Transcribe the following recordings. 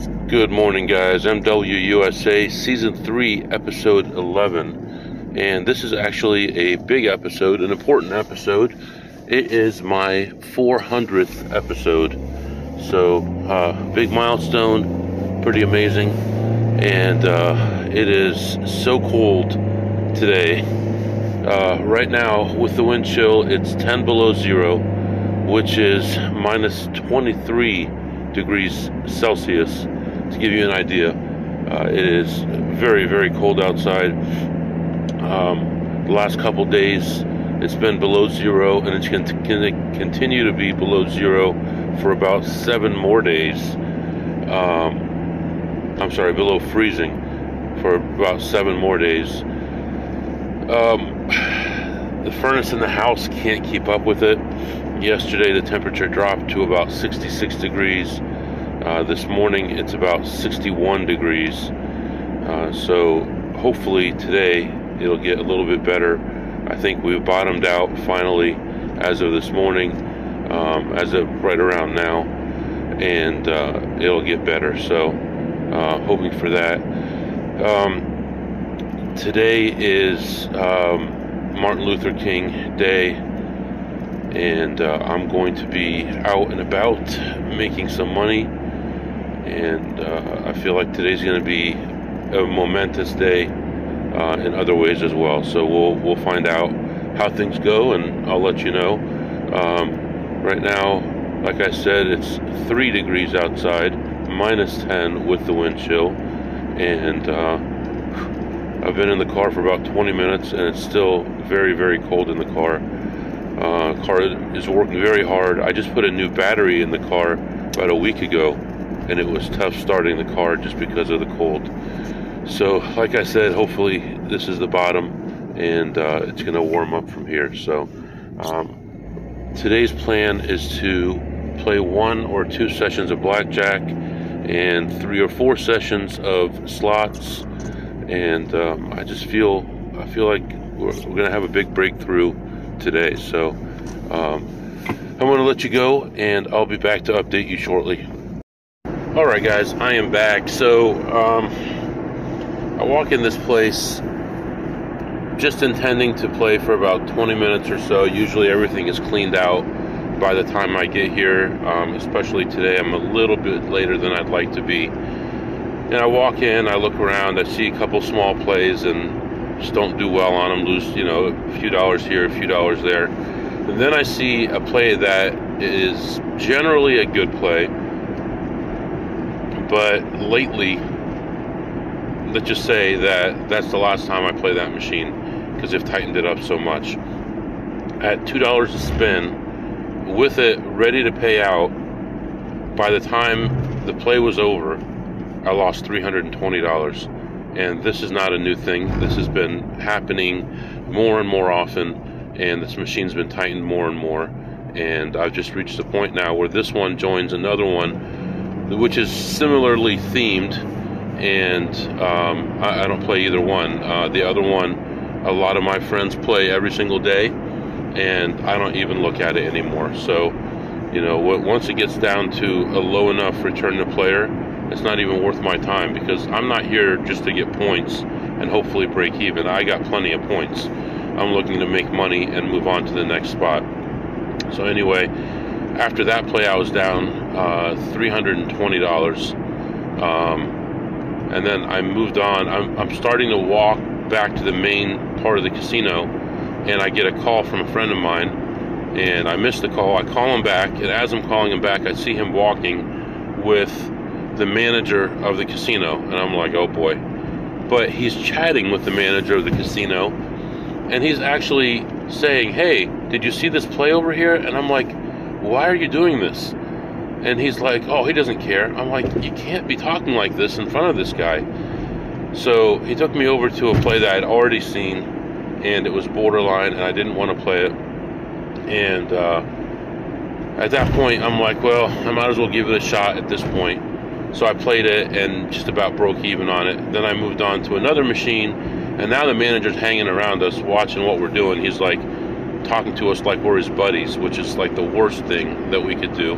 Good morning, guys. MWUSA Season 3, Episode 11. And this is actually a big episode, an important episode. It is my 400th episode. So, uh, big milestone, pretty amazing. And uh, it is so cold today. Uh, right now, with the wind chill, it's 10 below zero, which is minus 23 degrees Celsius to give you an idea. Uh, it is very, very cold outside. Um, the last couple days, it's been below zero, and it's going to continue to be below zero for about seven more days. Um, I'm sorry, below freezing for about seven more days. Um, the furnace in the house can't keep up with it. Yesterday, the temperature dropped to about 66 degrees. Uh, this morning it's about 61 degrees. Uh, so hopefully today it'll get a little bit better. I think we've bottomed out finally as of this morning, um, as of right around now, and uh, it'll get better. So uh, hoping for that. Um, today is um, Martin Luther King Day and uh, I'm going to be out and about making some money and uh, I feel like today's going to be a momentous day uh, in other ways as well. So we'll we'll find out how things go, and I'll let you know. Um, right now, like I said, it's three degrees outside, minus ten with the wind chill, and uh, I've been in the car for about 20 minutes, and it's still very very cold in the car. Uh, car is working very hard. I just put a new battery in the car about a week ago and it was tough starting the car just because of the cold. So, like I said, hopefully this is the bottom, and uh, it's going to warm up from here. So, um, today's plan is to play one or two sessions of blackjack and three or four sessions of slots, and um, I just feel I feel like we're, we're going to have a big breakthrough today. So. Um, I'm going to let you go, and I'll be back to update you shortly. All right, guys, I am back. So, um, I walk in this place just intending to play for about 20 minutes or so. Usually, everything is cleaned out by the time I get here, um, especially today. I'm a little bit later than I'd like to be. And I walk in, I look around, I see a couple small plays, and just don't do well on them. Lose, you know, a few dollars here, a few dollars there. And then I see a play that is generally a good play but lately, let's just say that that's the last time I play that machine because they've tightened it up so much. At two dollars a spin, with it ready to pay out, by the time the play was over, I lost three hundred and this is not a new thing. This has been happening more and more often, and this machine's been tightened more and more. And I've just reached the point now where this one joins another one which is similarly themed, and um, I, I, don't play either one. Uh, the other one, a lot of my friends play every single day, and I don't even look at it anymore. So, you know, once it gets down to a low enough return to player, it's not even worth my time because I'm not here just to get points and hopefully break even. I got plenty of points. I'm looking to make money and move on to the next spot. So, anyway, after that play, I was down uh, $320. Um, and then I moved on. I'm, I'm starting to walk back to the main part of the casino, and I get a call from a friend of mine, and I miss the call. I call him back, and as I'm calling him back, I see him walking with the manager of the casino, and I'm like, oh boy. But he's chatting with the manager of the casino, and he's actually saying, hey, did you see this play over here? And I'm like, why are you doing this? And he's like, oh, he doesn't care. I'm like, you can't be talking like this in front of this guy. So he took me over to a play that I'd already seen, and it was borderline, and I didn't want to play it. And uh, at that point, I'm like, well, I might as well give it a shot at this point. So I played it and just about broke even on it. Then I moved on to another machine, and now the manager's hanging around us, watching what we're doing. He's like, talking to us like we're his buddies, which is like the worst thing that we could do.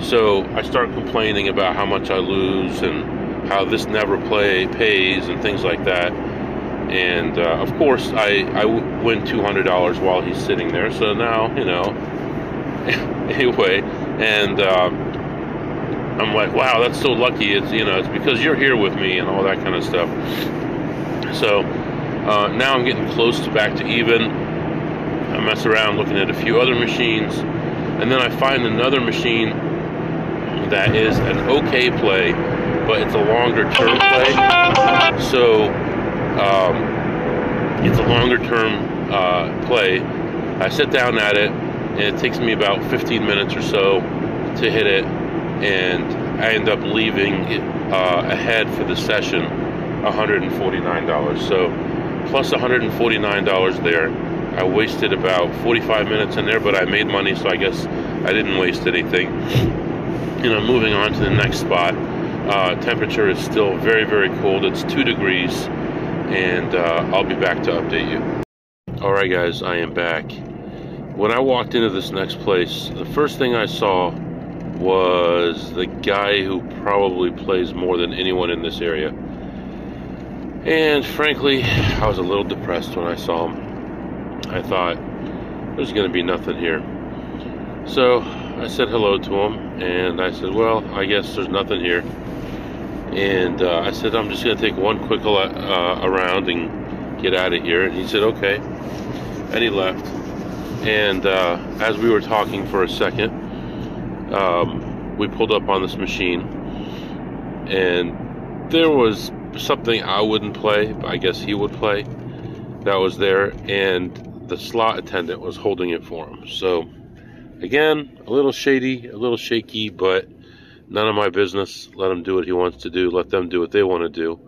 So I start complaining about how much I lose and how this never play pays and things like that. And uh, of course, I, I win $200 while he's sitting there. So now, you know, anyway, and uh, I'm like, wow, that's so lucky. It's, you know, it's because you're here with me and all that kind of stuff. So uh, now I'm getting close to back to even. I mess around looking at a few other machines, and then I find another machine that is an okay play, but it's a longer term play. So um, it's a longer term uh, play. I sit down at it, and it takes me about 15 minutes or so to hit it, and I end up leaving uh, ahead for the session $149. So plus $149 there. I wasted about 45 minutes in there, but I made money, so I guess I didn't waste anything. You know, moving on to the next spot. Uh, temperature is still very, very cold. It's two degrees, and uh, I'll be back to update you. All right, guys, I am back. When I walked into this next place, the first thing I saw was the guy who probably plays more than anyone in this area. And frankly, I was a little depressed when I saw him. I thought, there's going to be nothing here. So I said hello to him, and I said, well, I guess there's nothing here. And uh, I said, I'm just going to take one quick uh, around and get out of here. And he said, okay. And he left. And uh, as we were talking for a second, um, we pulled up on this machine, and there was something I wouldn't play, but I guess he would play. That was there, and the slot attendant was holding it for him. So, again, a little shady, a little shaky, but none of my business. Let him do what he wants to do. Let them do what they want to do.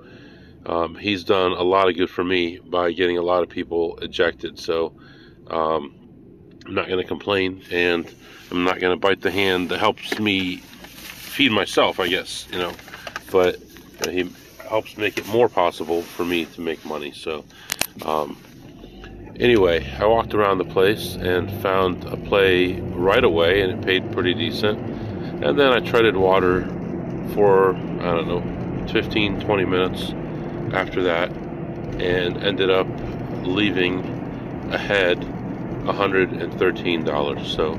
Um, he's done a lot of good for me by getting a lot of people ejected. So, um, I'm not going to complain, and I'm not going to bite the hand that helps me feed myself, I guess, you know. But he helps make it more possible for me to make money. So, um, anyway, I walked around the place and found a play right away, and it paid pretty decent. And then I treaded water for, I don't know, 15, 20 minutes after that, and ended up leaving ahead $113. So,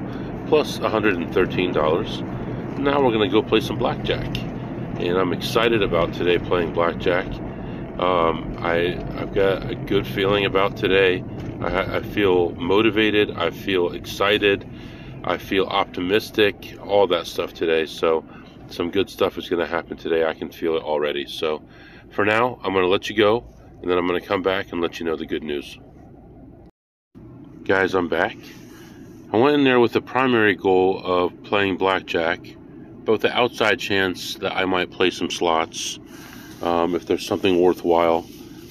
plus $113. Now we're going to go play some blackjack and I'm excited about today playing blackjack. Um, I I've got a good feeling about today. I, I, feel motivated. I feel excited. I feel optimistic. All that stuff today. So some good stuff is going to happen today. I can feel it already. So for now, I'm going to let you go, and then I'm going to come back and let you know the good news. Guys, I'm back. I went in there with the primary goal of playing blackjack but with the outside chance that I might play some slots um, if there's something worthwhile.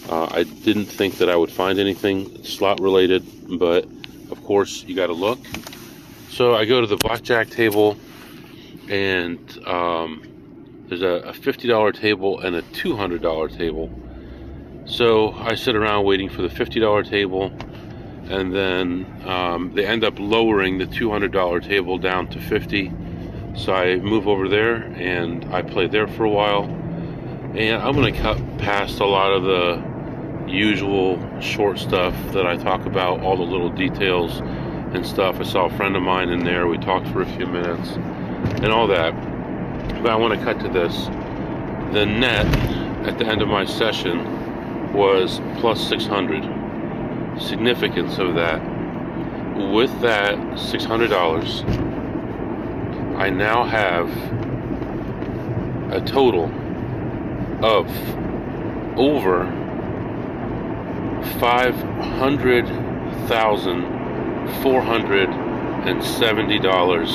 Uh, I didn't think that I would find anything slot related, but of course you got to look. So I go to the blackjack table, and um, there's a, a $50 table and a $200 table. So I sit around waiting for the $50 table, and then um, they end up lowering the $200 table down to 50 so I move over there and I play there for a while. And I'm going to cut past a lot of the usual short stuff that I talk about, all the little details and stuff. I saw a friend of mine in there. We talked for a few minutes and all that. But I want to cut to this. The net at the end of my session was plus 600. Significance of that. With that $600, I now have a total of over five hundred thousand four hundred and seventy dollars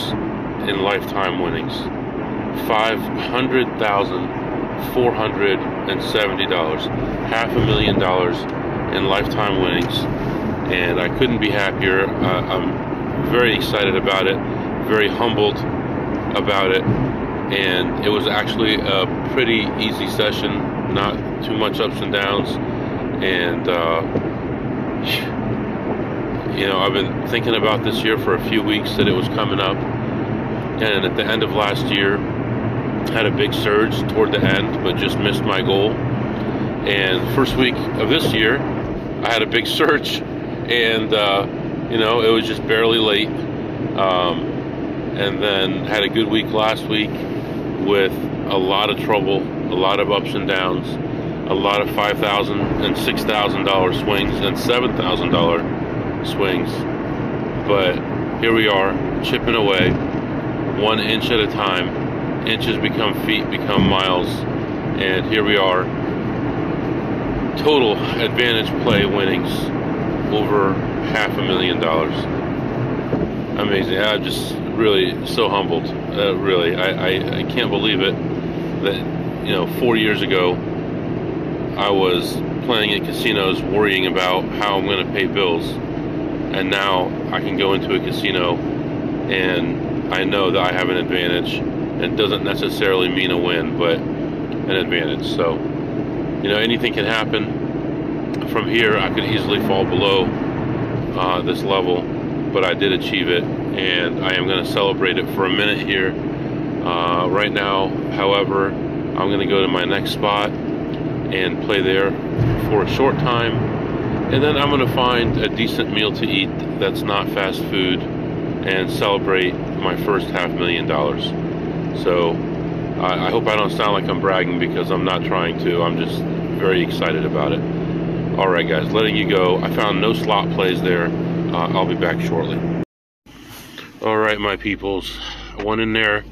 in lifetime winnings. Five hundred thousand four hundred and seventy dollars. Half a million dollars in lifetime winnings. And I couldn't be happier. Uh, I'm very excited about it, very humbled about it, and it was actually a pretty easy session, not too much ups and downs, and uh, you know I've been thinking about this year for a few weeks that it was coming up, and at the end of last year, had a big surge toward the end, but just missed my goal. And first week of this year, I had a big search, and uh, you know it was just barely late. Um, and then had a good week last week with a lot of trouble, a lot of ups and downs, a lot of five thousand and six thousand dollar swings and seven thousand dollar swings. But here we are, chipping away, one inch at a time. Inches become feet, become miles, and here we are. Total advantage play winnings over half a million dollars. Amazing. I'm just really so humbled. Uh, really, I, I, I can't believe it that you know four years ago I was playing in casinos worrying about how I'm going to pay bills, and now I can go into a casino and I know that I have an advantage. It doesn't necessarily mean a win, but an advantage. So, you know, anything can happen. From here, I could easily fall below uh, this level, but I did achieve it, and I am going to celebrate it for a minute here. Uh, right now, however, I'm going to go to my next spot and play there for a short time, and then I'm going to find a decent meal to eat that's not fast food and celebrate my first half million dollars. So I, I hope I don't sound like I'm bragging because I'm not trying to. I'm just very excited about it. All right, guys, letting you go. I found no slot plays there. Uh, I'll be back shortly. All right, my peoples. one in there.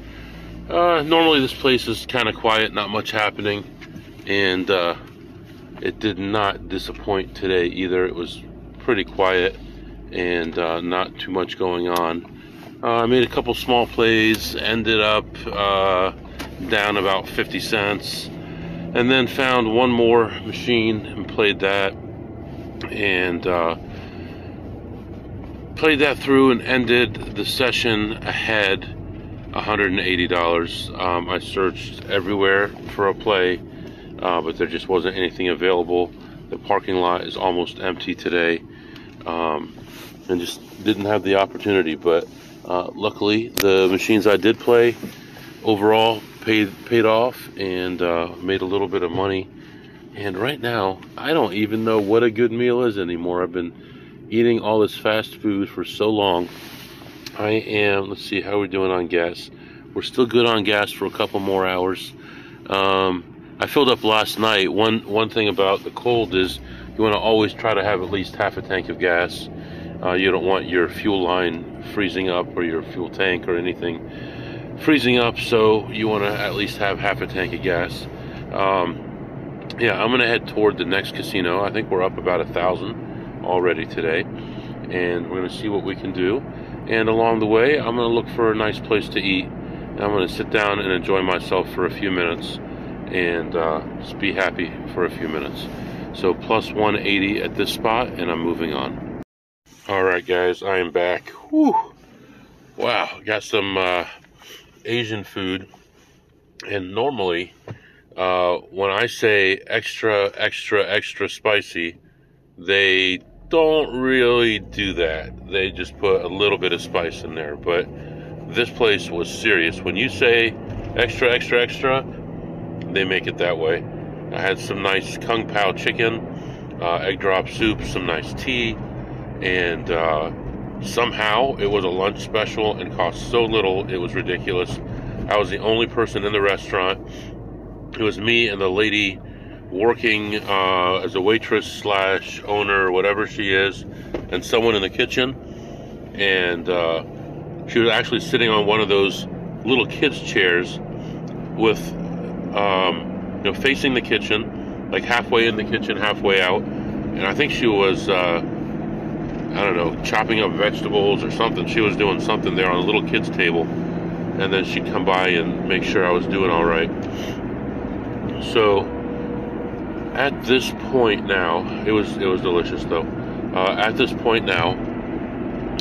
Uh, normally, this place is kind of quiet, not much happening, and uh, it did not disappoint today either. It was pretty quiet and uh, not too much going on. Uh, I made a couple small plays, ended up uh, down about 50 cents, and then found one more machine and played that, and uh, played that through and ended the session ahead $180. Um, I searched everywhere for a play, uh, but there just wasn't anything available. The parking lot is almost empty today. Um, and just didn't have the opportunity. But uh, luckily, the machines I did play overall paid paid off and uh, made a little bit of money. And right now, I don't even know what a good meal is anymore. I've been eating all this fast food for so long. I am. Let's see how we're doing on gas. We're still good on gas for a couple more hours. Um, I filled up last night. One one thing about the cold is you want to always try to have at least half a tank of gas uh, you don't want your fuel line freezing up or your fuel tank or anything freezing up, so you want to at least have half a tank of gas. Um, yeah, I'm going to head toward the next casino. I think we're up about a thousand already today, and we're going to see what we can do. And along the way, I'm going to look for a nice place to eat. And I'm going to sit down and enjoy myself for a few minutes and uh, just be happy for a few minutes. So plus 180 at this spot, and I'm moving on. All right, guys, I am back. Whew. Wow, got some uh, Asian food. And normally, uh, when I say extra, extra, extra spicy, they don't really do that. They just put a little bit of spice in there. But this place was serious. When you say extra, extra, extra, they make it that way. I had some nice kung pao chicken, uh, egg drop soup, some nice tea and uh, somehow it was a lunch special and cost so little it was ridiculous. I was the only person in the restaurant. It was me and the lady working uh, as a waitress slash owner whatever she is, and someone in the kitchen. And uh, she was actually sitting on one of those little kids' chairs with, um, you know, facing the kitchen, like halfway in the kitchen, halfway out. And I think she was uh, I don't know, chopping up vegetables or something. She was doing something there on a little kid's table. And then she'd come by and make sure I was doing all right. So at this point now, it was it was delicious though. Uh, at this point now,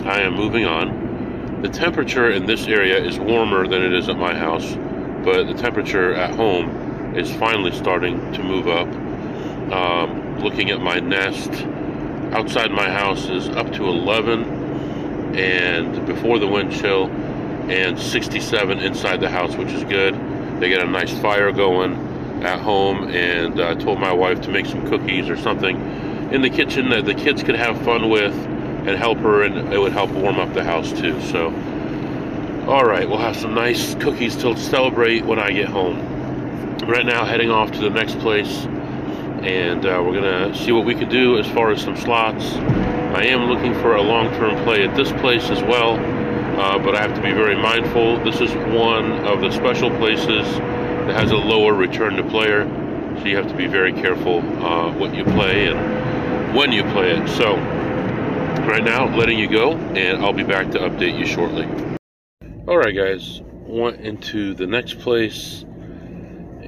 I am moving on. The temperature in this area is warmer than it is at my house, but the temperature at home is finally starting to move up. Um, looking at my nest, outside my house is up to 11 and before the wind chill and 67 inside the house, which is good. They got a nice fire going at home, and I uh, told my wife to make some cookies or something in the kitchen that the kids could have fun with and help her, and it would help warm up the house too. So, all right, we'll have some nice cookies to celebrate when I get home. Right now, heading off to the next place, and uh, we're gonna see what we can do as far as some slots. I am looking for a long-term play at this place as well, uh, but I have to be very mindful. This is one of the special places that has a lower return to player, so you have to be very careful uh, what you play and when you play it. So right now, letting you go, and I'll be back to update you shortly. All right, guys, went into the next place,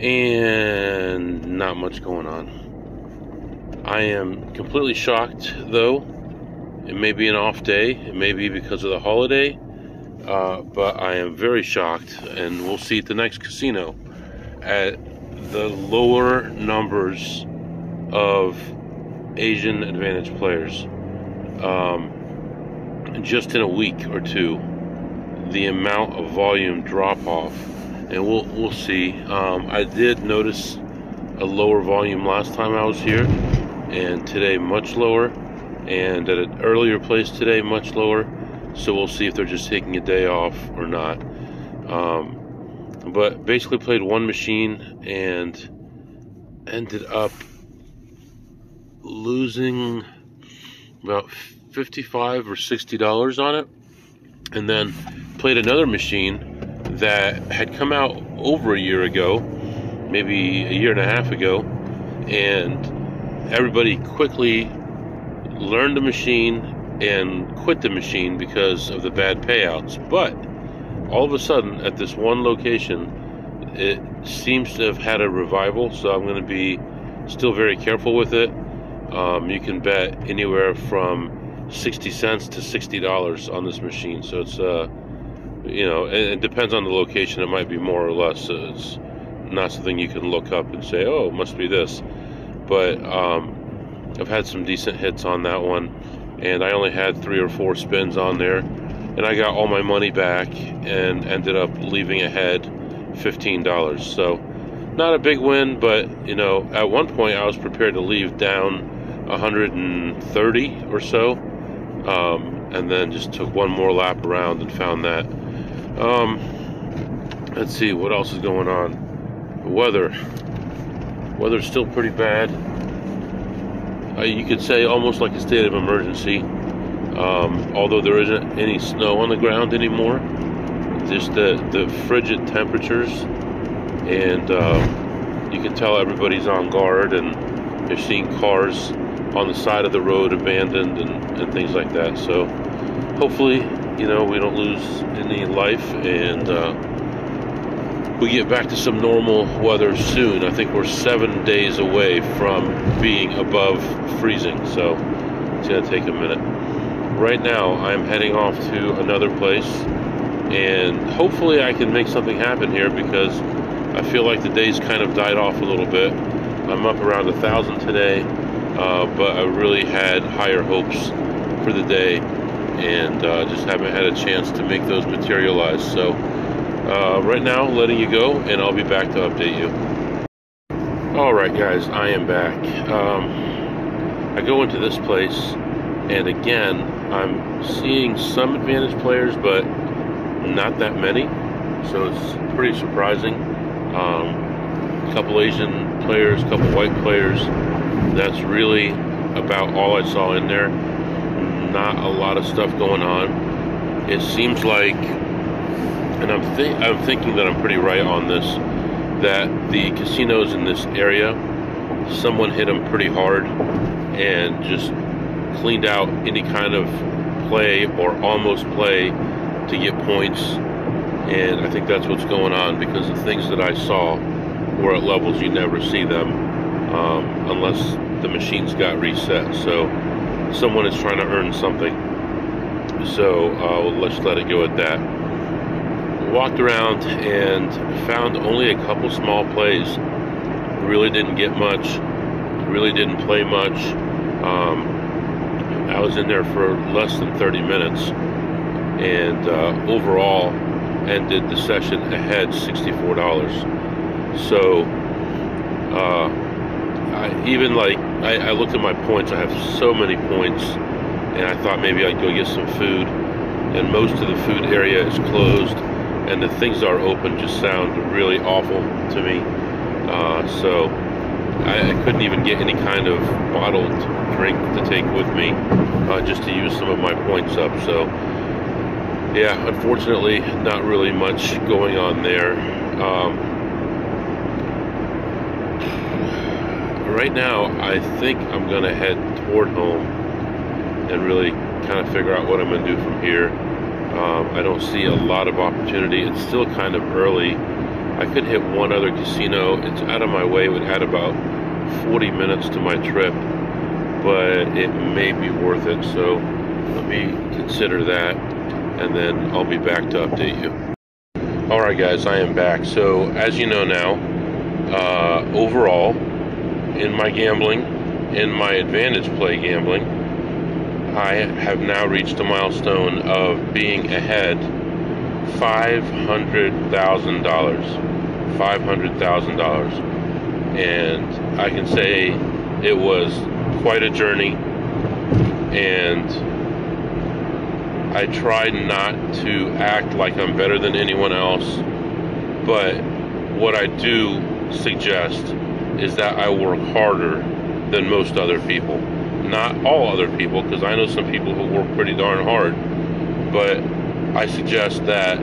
and not much going on. I am completely shocked, though. It may be an off day, it may be because of the holiday, uh, but I am very shocked, and we'll see at the next casino at the lower numbers of Asian Advantage players um, just in a week or two, the amount of volume drop off, and we'll we'll see. Um, I did notice a lower volume last time I was here, and today much lower, and at an earlier place today much lower. So we'll see if they're just taking a day off or not. Um, but basically played one machine and ended up losing about 55 or 60 dollars on it and then played another machine that had come out over a year ago maybe a year and a half ago and everybody quickly learned the machine and quit the machine because of the bad payouts but all of a sudden at this one location it seems to have had a revival so i'm going to be still very careful with it um, you can bet anywhere from 60 cents to $60 on this machine. So it's, uh, you know, it, it, depends on the location. It might be more or less. Uh, it's not something you can look up and say, oh, it must be this. But um, I've had some decent hits on that one. And I only had three or four spins on there. And I got all my money back and ended up leaving ahead $15. So, not a big win, but you know, at one point I was prepared to leave down 130 or so, um, and then just took one more lap around and found that. Um, let's see what else is going on. The weather, weather's still pretty bad. Uh, you could say almost like a state of emergency. Um, although there isn't any snow on the ground anymore, just the the frigid temperatures, and uh, you can tell everybody's on guard and they're seeing cars on the side of the road abandoned and, and things like that. So hopefully, you know, we don't lose any life and uh, we get back to some normal weather soon. I think we're seven days away from being above freezing, so it's to take a minute. Right now, I'm heading off to another place and hopefully I can make something happen here because I feel like the day's kind of died off a little bit. I'm up around a thousand today uh, but I really had higher hopes for the day and uh, just haven't had a chance to make those materialize. So, uh, right now, letting you go, and I'll be back to update you. All right, guys, I am back. Um, I go into this place, and again, I'm seeing some advantage players, but not that many. So it's pretty surprising. Um, a couple Asian players, a couple white players, that's really about all I saw in there. Not a lot of stuff going on. It seems like, and I'm, th- I'm thinking that I'm pretty right on this, that the casinos in this area, someone hit them pretty hard and just cleaned out any kind of play or almost play to get points. And I think that's what's going on because the things that I saw were at levels you never see them um, unless the machines got reset. So someone is trying to earn something. So uh, let's let it go at that. Walked around and found only a couple small plays. Really didn't get much. Really didn't play much. Um, I was in there for less than 30 minutes, and uh, overall, ended the session ahead $64. So, uh, I, even like, I, I looked at my points. I have so many points, and I thought maybe I'd go get some food. And most of the food area is closed, and the things that are open just sound really awful to me. Uh, so, I, I, couldn't even get any kind of bottled drink to take with me uh, just to use some of my points up. So, yeah, unfortunately, not really much going on there. Um, right now, I think I'm going to head toward home and really kind of figure out what I'm going to do from here. Um, I don't see a lot of opportunity. It's still kind of early. I could hit one other casino. It's out of my way. It would add about 40 minutes to my trip, but it may be worth it. So let me consider that and then I'll be back to update you. Alright guys, I am back. So as you know now, uh, overall, in my gambling, in my advantage play gambling, I have now reached a milestone of being ahead $500,000. $500,000. And I can say it was quite a journey and I try not to act like I'm better than anyone else, but what I do suggest is that I work harder than most other people. Not all other people, because I know some people who work pretty darn hard, but I suggest that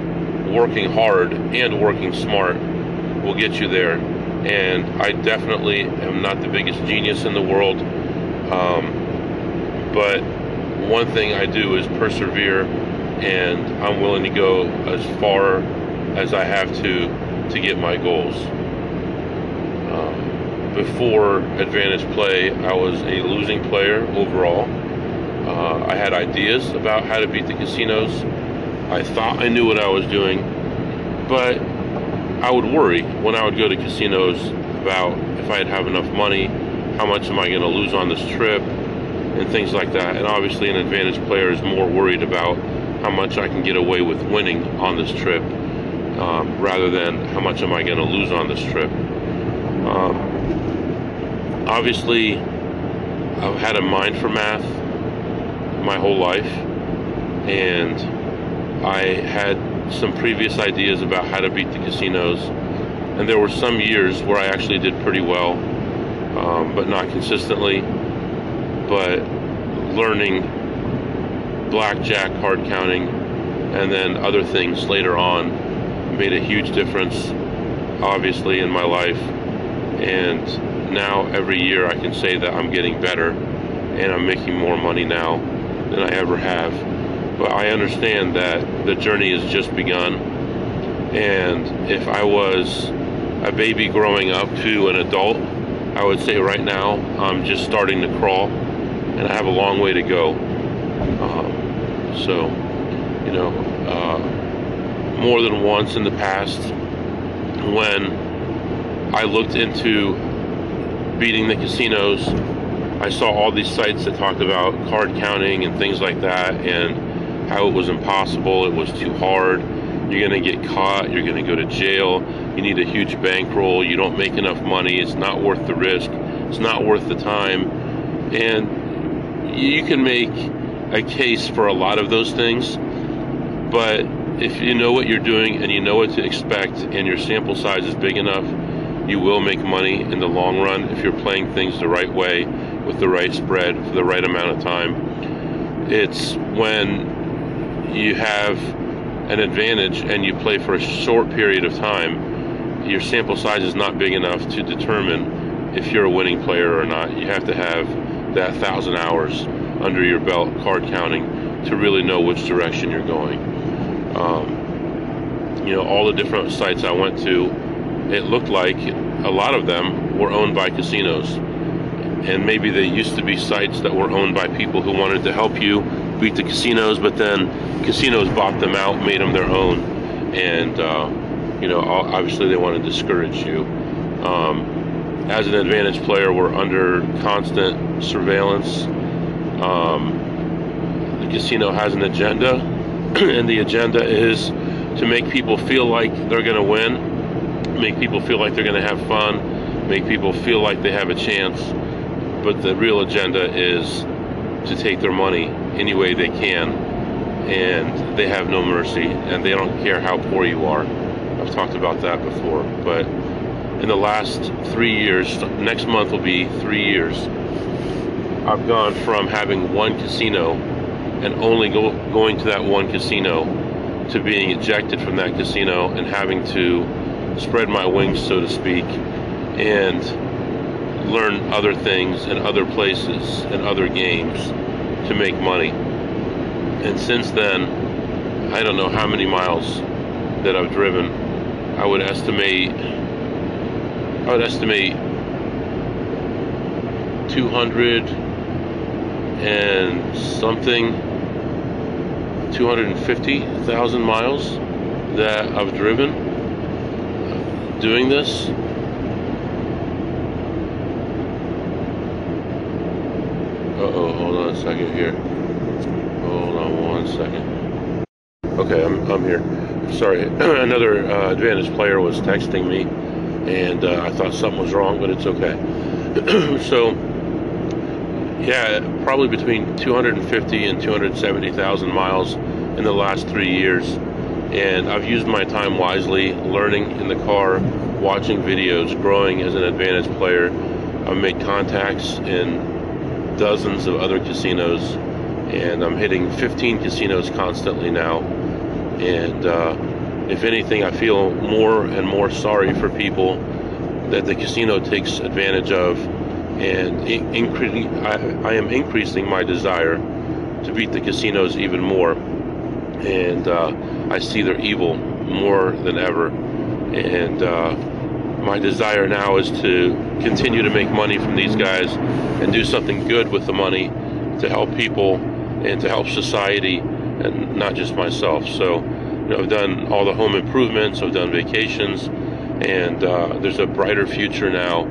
working hard and working smart will get you there. And I definitely am not the biggest genius in the world, um, but one thing I do is persevere, and I'm willing to go as far as I have to to get my goals. Before Advantage Play, I was a losing player overall. Uh, I had ideas about how to beat the casinos. I thought I knew what I was doing, but I would worry when I would go to casinos about if I'd have enough money, how much am I going to lose on this trip, and things like that. And obviously, an advantage player is more worried about how much I can get away with winning on this trip um, rather than how much am I going to lose on this trip. Um, obviously, I've had a mind for math my whole life, and I had some previous ideas about how to beat the casinos. And there were some years where I actually did pretty well, um, but not consistently but learning blackjack card counting and then other things later on made a huge difference obviously in my life and now every year I can say that I'm getting better and I'm making more money now than I ever have but I understand that the journey has just begun and if I was a baby growing up to an adult I would say right now I'm just starting to crawl and I have a long way to go. Um, so, you know, uh, more than once in the past, when I looked into beating the casinos, I saw all these sites that talked about card counting and things like that, and how it was impossible, it was too hard. You're going to get caught, you're going to go to jail, you need a huge bankroll, you don't make enough money, it's not worth the risk, it's not worth the time. And you can make a case for a lot of those things, but if you know what you're doing and you know what to expect and your sample size is big enough, you will make money in the long run if you're playing things the right way with the right spread for the right amount of time. It's when you have an advantage and you play for a short period of time, your sample size is not big enough to determine if you're a winning player or not. You have to have that thousand hours under your belt card counting to really know which direction you're going. Um, you know, all the different sites I went to, it looked like a lot of them were owned by casinos. And maybe they used to be sites that were owned by people who wanted to help you beat the casinos, but then casinos bought them out, made them their own. And, uh, you know, obviously they want to discourage you. Um, as an advantage player, we're under constant surveillance. Um, the casino has an agenda, and the agenda is to make people feel like they're going to win, make people feel like they're going to have fun, make people feel like they have a chance. But the real agenda is to take their money any way they can, and they have no mercy, and they don't care how poor you are. I've talked about that before, but in the last three years, next month will be three years, I've gone from having one casino and only go, going to that one casino to being ejected from that casino and having to spread my wings, so to speak, and learn other things and other places and other games to make money. And since then, I don't know how many miles that I've driven. I would estimate I would estimate 200 and something 250,000 miles that I've driven doing this. Uh-oh, hold on a second here. Hold on one second. Okay, I'm, I'm here. Sorry, another uh, Advantage player was texting me, and uh, I thought something was wrong, but it's okay. so, yeah, probably between 250 and 270,000 miles in the last three years. And I've used my time wisely, learning in the car, watching videos, growing as an Advantage player. I've made contacts in dozens of other casinos, and I'm hitting 15 casinos constantly now. And uh, if anything, I feel more and more sorry for people that the casino takes advantage of, and increasing. I, I am increasing my desire to beat the casinos even more, and uh, I see their evil more than ever, and. Uh, my desire now is to continue to make money from these guys and do something good with the money to help people and to help society and not just myself. So, you know, I've done all the home improvements, I've done vacations, and uh, there's a brighter future now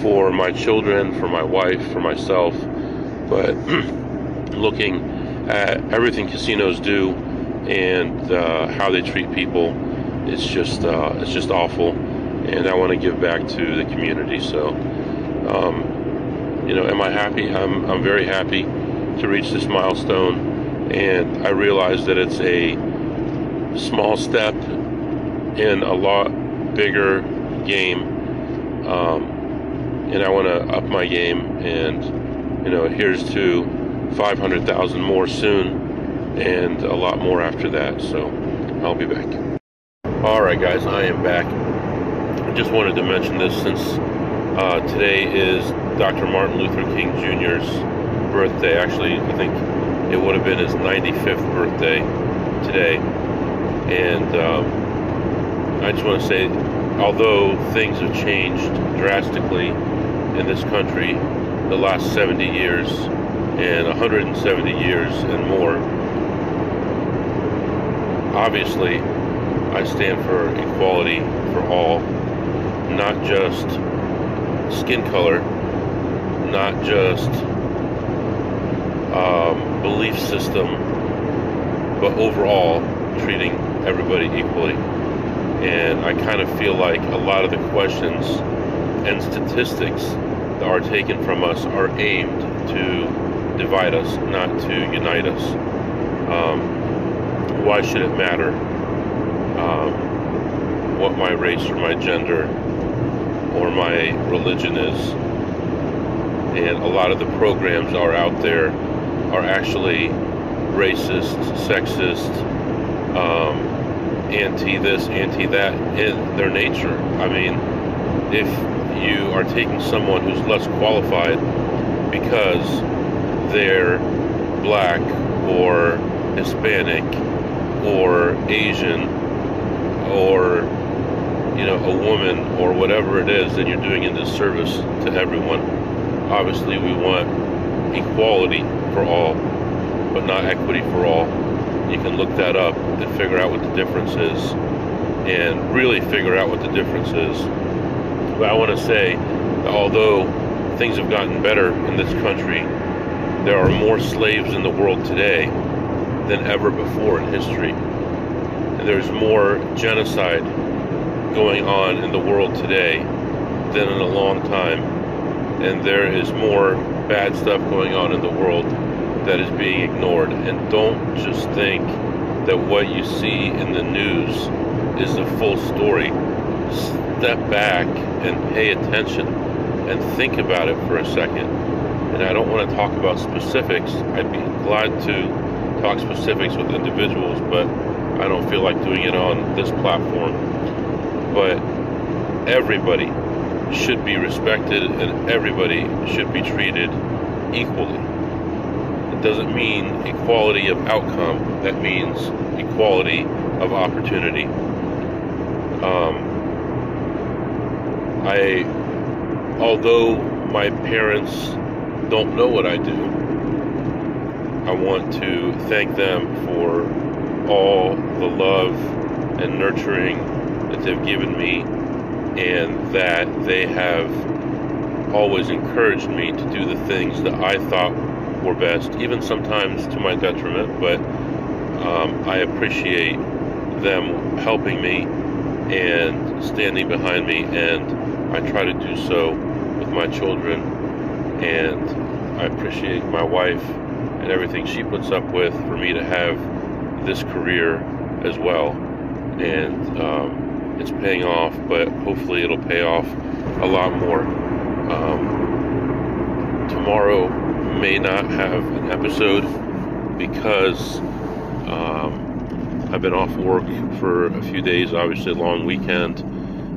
for my children, for my wife, for myself. But looking at everything casinos do and uh, how they treat people, it's just uh, it's just awful and I want to give back to the community. So, um, you know, am I happy? I'm, I'm very happy to reach this milestone, and I realize that it's a small step in a lot bigger game. Um, and I want to up my game, and you know, here's to 500,000 more soon, and a lot more after that. So, I'll be back. All right, guys, I am back I just wanted to mention this since uh, today is Dr. Martin Luther King Jr.'s birthday. Actually, I think it would have been his 95th birthday today. And um, I just want to say, although things have changed drastically in this country the last 70 years and 170 years and more, obviously I stand for equality for all not just skin color, not just um, belief system, but overall treating everybody equally. And I kind of feel like a lot of the questions and statistics that are taken from us are aimed to divide us, not to unite us. Um, why should it matter um, what my race or my gender or my religion is. And a lot of the programs are out there are actually racist, sexist, um, anti this, anti that in their nature. I mean, if you are taking someone who's less qualified because they're black or Hispanic or Asian or you know, a woman or whatever it is, then you're doing a disservice to everyone. Obviously, we want equality for all, but not equity for all. You can look that up and figure out what the difference is, and really figure out what the difference is. But I want to say, although things have gotten better in this country, there are more slaves in the world today than ever before in history. And there's more genocide going on in the world today than in a long time. And there is more bad stuff going on in the world that is being ignored. And don't just think that what you see in the news is the full story. Step back and pay attention and think about it for a second. And I don't want to talk about specifics. I'd be glad to talk specifics with individuals, but I don't feel like doing it on this platform. But everybody should be respected and everybody should be treated equally. It doesn't mean equality of outcome, that means equality of opportunity. Um, I, although my parents don't know what I do, I want to thank them for all the love and nurturing that they've given me and that they have always encouraged me to do the things that I thought were best, even sometimes to my detriment, but um, I appreciate them helping me and standing behind me, and I try to do so with my children, and I appreciate my wife and everything she puts up with for me to have this career as well, and um, it's paying off, but hopefully it'll pay off a lot more. Um, tomorrow may not have an episode because um, I've been off work for a few days, obviously, a long weekend,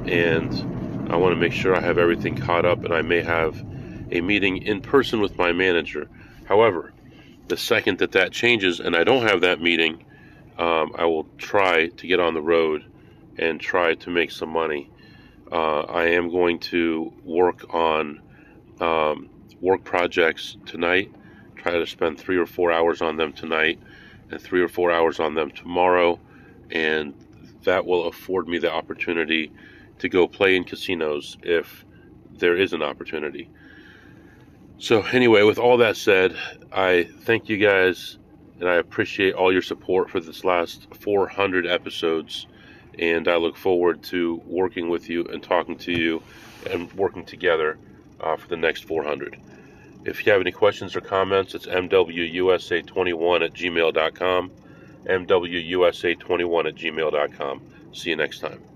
and I want to make sure I have everything caught up, and I may have a meeting in person with my manager. However, the second that that changes and I don't have that meeting, um, I will try to get on the road and try to make some money. Uh, I am going to work on um, work projects tonight, try to spend three or four hours on them tonight and three or four hours on them tomorrow, and that will afford me the opportunity to go play in casinos if there is an opportunity. So, anyway, with all that said, I thank you guys and I appreciate all your support for this last 400 episodes. And I look forward to working with you and talking to you and working together uh, for the next 400. If you have any questions or comments, it's mwusa21 at gmail.com. mwusa21 at gmail.com. See you next time.